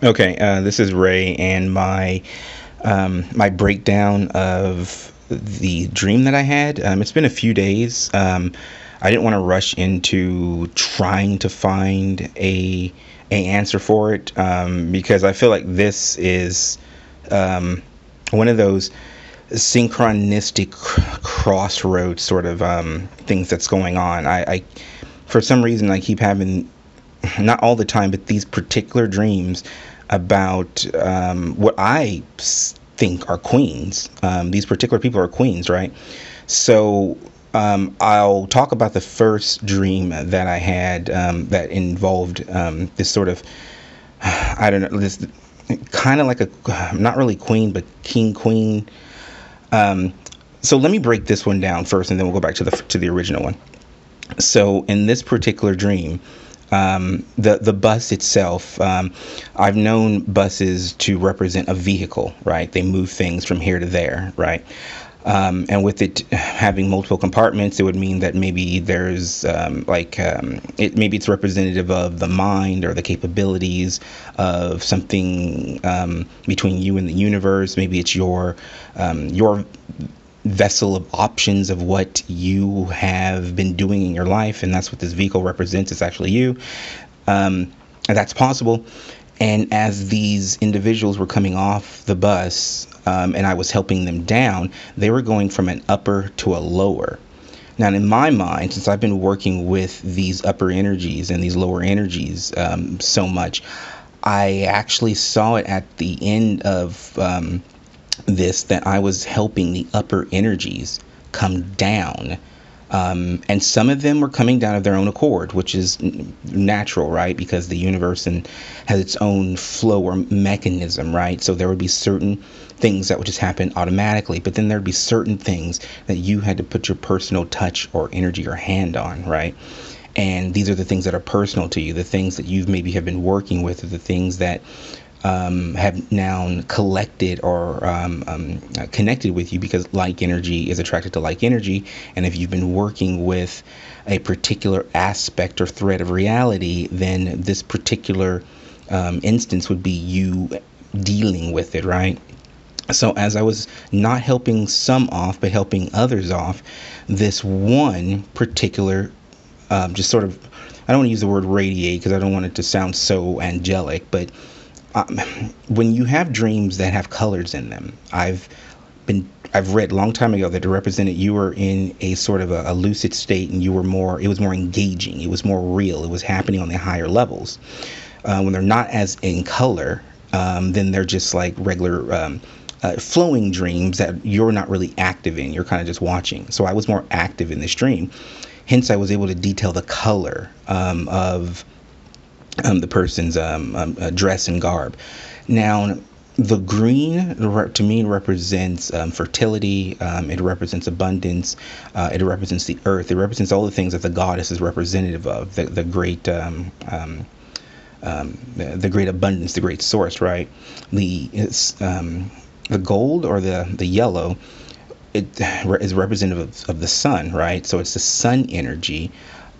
Okay, uh, this is Ray, and my um, my breakdown of the dream that I had. Um, it's been a few days. Um, I didn't want to rush into trying to find a a answer for it um, because I feel like this is um, one of those synchronistic crossroads sort of um, things that's going on. I, I for some reason I keep having not all the time, but these particular dreams about um, what I think are queens. Um, these particular people are queens, right? So um, I'll talk about the first dream that I had um, that involved um, this sort of, I don't know, this kind of like a, not really queen, but king queen. Um, so let me break this one down first, and then we'll go back to the to the original one. So in this particular dream, um, the the bus itself, um, I've known buses to represent a vehicle, right? They move things from here to there, right? Um, and with it having multiple compartments, it would mean that maybe there's um, like um, it maybe it's representative of the mind or the capabilities of something um, between you and the universe. Maybe it's your um, your vessel of options of what you have been doing in your life, and that's what this vehicle represents. It's actually you. Um, that's possible. And as these individuals were coming off the bus, um, and I was helping them down, they were going from an upper to a lower. Now, in my mind, since I've been working with these upper energies and these lower energies um, so much, I actually saw it at the end of um, this that I was helping the upper energies come down. Um, and some of them were coming down of their own accord, which is natural, right? Because the universe and has its own flow or mechanism, right? So there would be certain things that would just happen automatically, but then there'd be certain things that you had to put your personal touch or energy or hand on, right? And these are the things that are personal to you, the things that you've maybe have been working with, or the things that um, have now collected or um, um, connected with you because like energy is attracted to like energy. And if you've been working with a particular aspect or thread of reality, then this particular um, instance would be you dealing with it, right? So, as I was not helping some off, but helping others off, this one particular, um, just sort of, I don't want to use the word radiate because I don't want it to sound so angelic, but um, when you have dreams that have colors in them, I've been I've read a long time ago that to represent it represented you were in a sort of a, a, lucid state and you were more it was more engaging it was more real it was happening on the higher levels. Uh, when they're not as in color um, then they're just like regular um, uh, flowing dreams that you're not really active in you're kind of just watching. So I was more active in this dream. Hence I was able to detail the color um, of um, the person's um, um, uh, dress and garb. Now, the green to me represents um, fertility. Um, it represents abundance. Uh, it represents the earth. It represents all the things that the goddess is representative of. The, the great, um, um, um the, the, great abundance, the great source. Right. The the gold or the the yellow. It is representative of, of the sun. Right. So it's the sun energy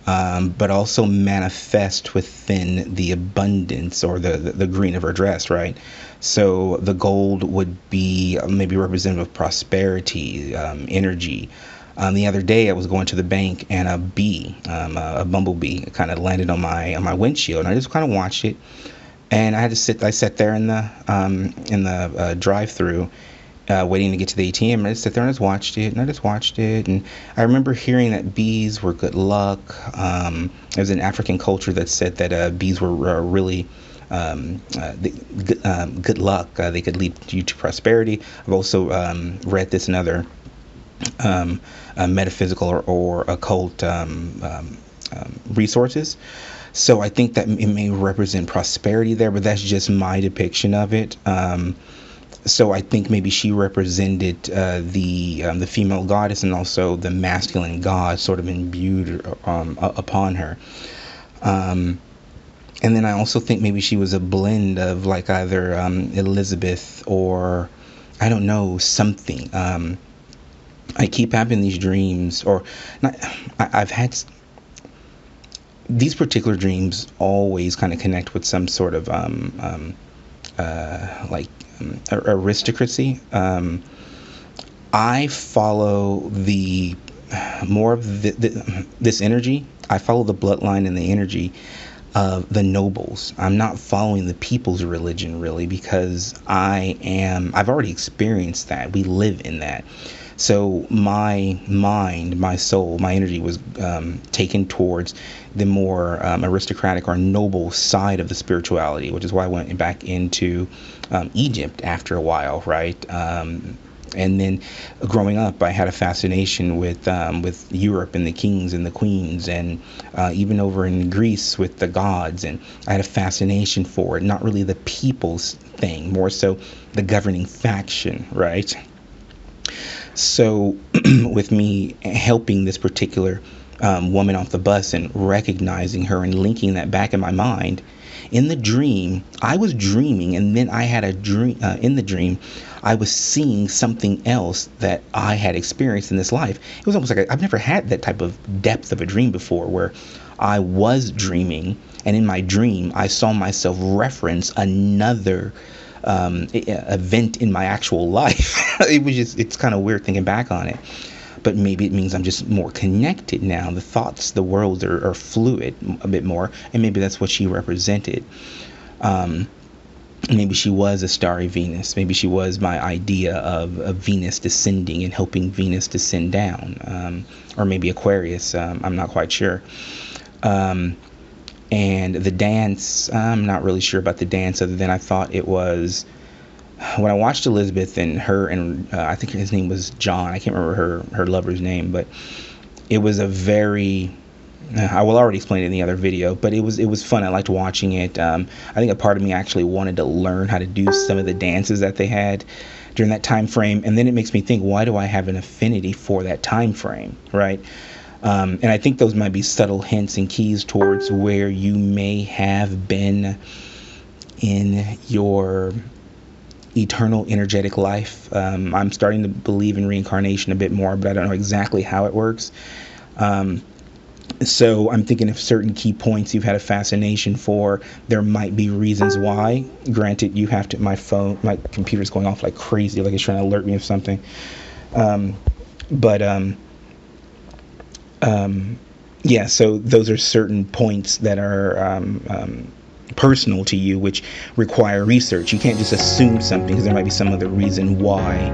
um, but also manifest within the abundance or the, the, the, green of her dress, right? So the gold would be maybe representative of prosperity, um, energy. Um, the other day, I was going to the bank and a bee, um, a, a bumblebee, kind of landed on my on my windshield, and I just kind of watched it. And I had to sit. I sat there in the um, in the uh, drive-through, uh, waiting to get to the ATM. And I just sat there and just watched it, and I just watched it. And I remember hearing that bees were good luck. Um, was an African culture that said that uh, bees were uh, really um, uh, the, um, good luck. Uh, they could lead you to prosperity. I've also um, read this in other um, uh, metaphysical or, or occult um, resources. So I think that it may represent prosperity there, but that's just my depiction of it. So I think maybe she represented uh, the um, the female goddess and also the masculine god sort of imbued um, upon her. Um, and then I also think maybe she was a blend of like either um, Elizabeth or I don't know something. Um, I keep having these dreams, or not. I, I've had these particular dreams always kind of connect with some sort of um, um, uh, like um, aristocracy. Um, I follow the more of the, the, this energy. I follow the bloodline and the energy of the nobles. I'm not following the people's religion really because I am. I've already experienced that. We live in that. So my mind, my soul, my energy was um, taken towards the more um, aristocratic or noble side of the spirituality, which is why I went back into um, Egypt after a while, right? Um, and then growing up, I had a fascination with um, with Europe and the kings and the queens, and uh, even over in Greece with the gods. And I had a fascination for it, not really the people's thing, more so the governing faction, right? So, with me helping this particular um, woman off the bus and recognizing her and linking that back in my mind, in the dream, I was dreaming, and then I had a dream. Uh, in the dream, I was seeing something else that I had experienced in this life. It was almost like i have never had that type of depth of a dream before, where I was dreaming, and in my dream, I saw myself reference another um, event in my actual life. it was just, it's kind of weird thinking back on it. But maybe it means I'm just more connected now. The thoughts, the worlds are, are fluid a bit more. And maybe that's what she represented. Um, maybe she was a starry Venus. Maybe she was my idea of, of Venus descending and helping Venus descend down. Um, or maybe Aquarius. Um, I'm not quite sure. Um, and the dance, I'm not really sure about the dance, other than I thought it was when I watched Elizabeth and her and uh, I think his name was John. I can't remember her her lover's name, but it was a very I will already explain it in the other video, but it was it was fun. I liked watching it. Um, I think a part of me actually wanted to learn how to do some of the dances that they had during that time frame, and then it makes me think, why do I have an affinity for that time frame, right? Um, and I think those might be subtle hints and keys towards where you may have been in your eternal energetic life. Um, I'm starting to believe in reincarnation a bit more, but I don't know exactly how it works. Um, so I'm thinking of certain key points you've had a fascination for. There might be reasons why. Granted, you have to. My phone, my computer's going off like crazy, like it's trying to alert me of something. Um, but um, yeah, so those are certain points that are um, um, personal to you, which require research. You can't just assume something because there might be some other reason why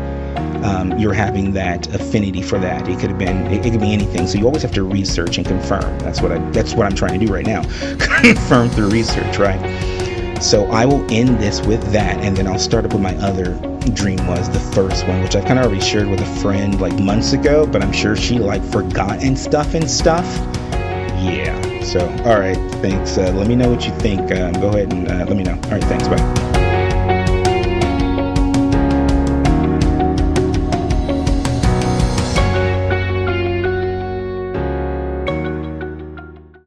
um, you're having that affinity for that. It could have been, it, it, could be anything. So you always have to research and confirm. That's what I, that's what I'm trying to do right now. confirm through research, right? So I will end this with that, and then I'll start up with my other dream was the first one, which I kind of already shared with a friend like months ago, but I'm sure she like forgotten stuff and stuff. Yeah. So, all right. Thanks. Uh, let me know what you think. Um, go ahead and uh, let me know. All right. Thanks. Bye.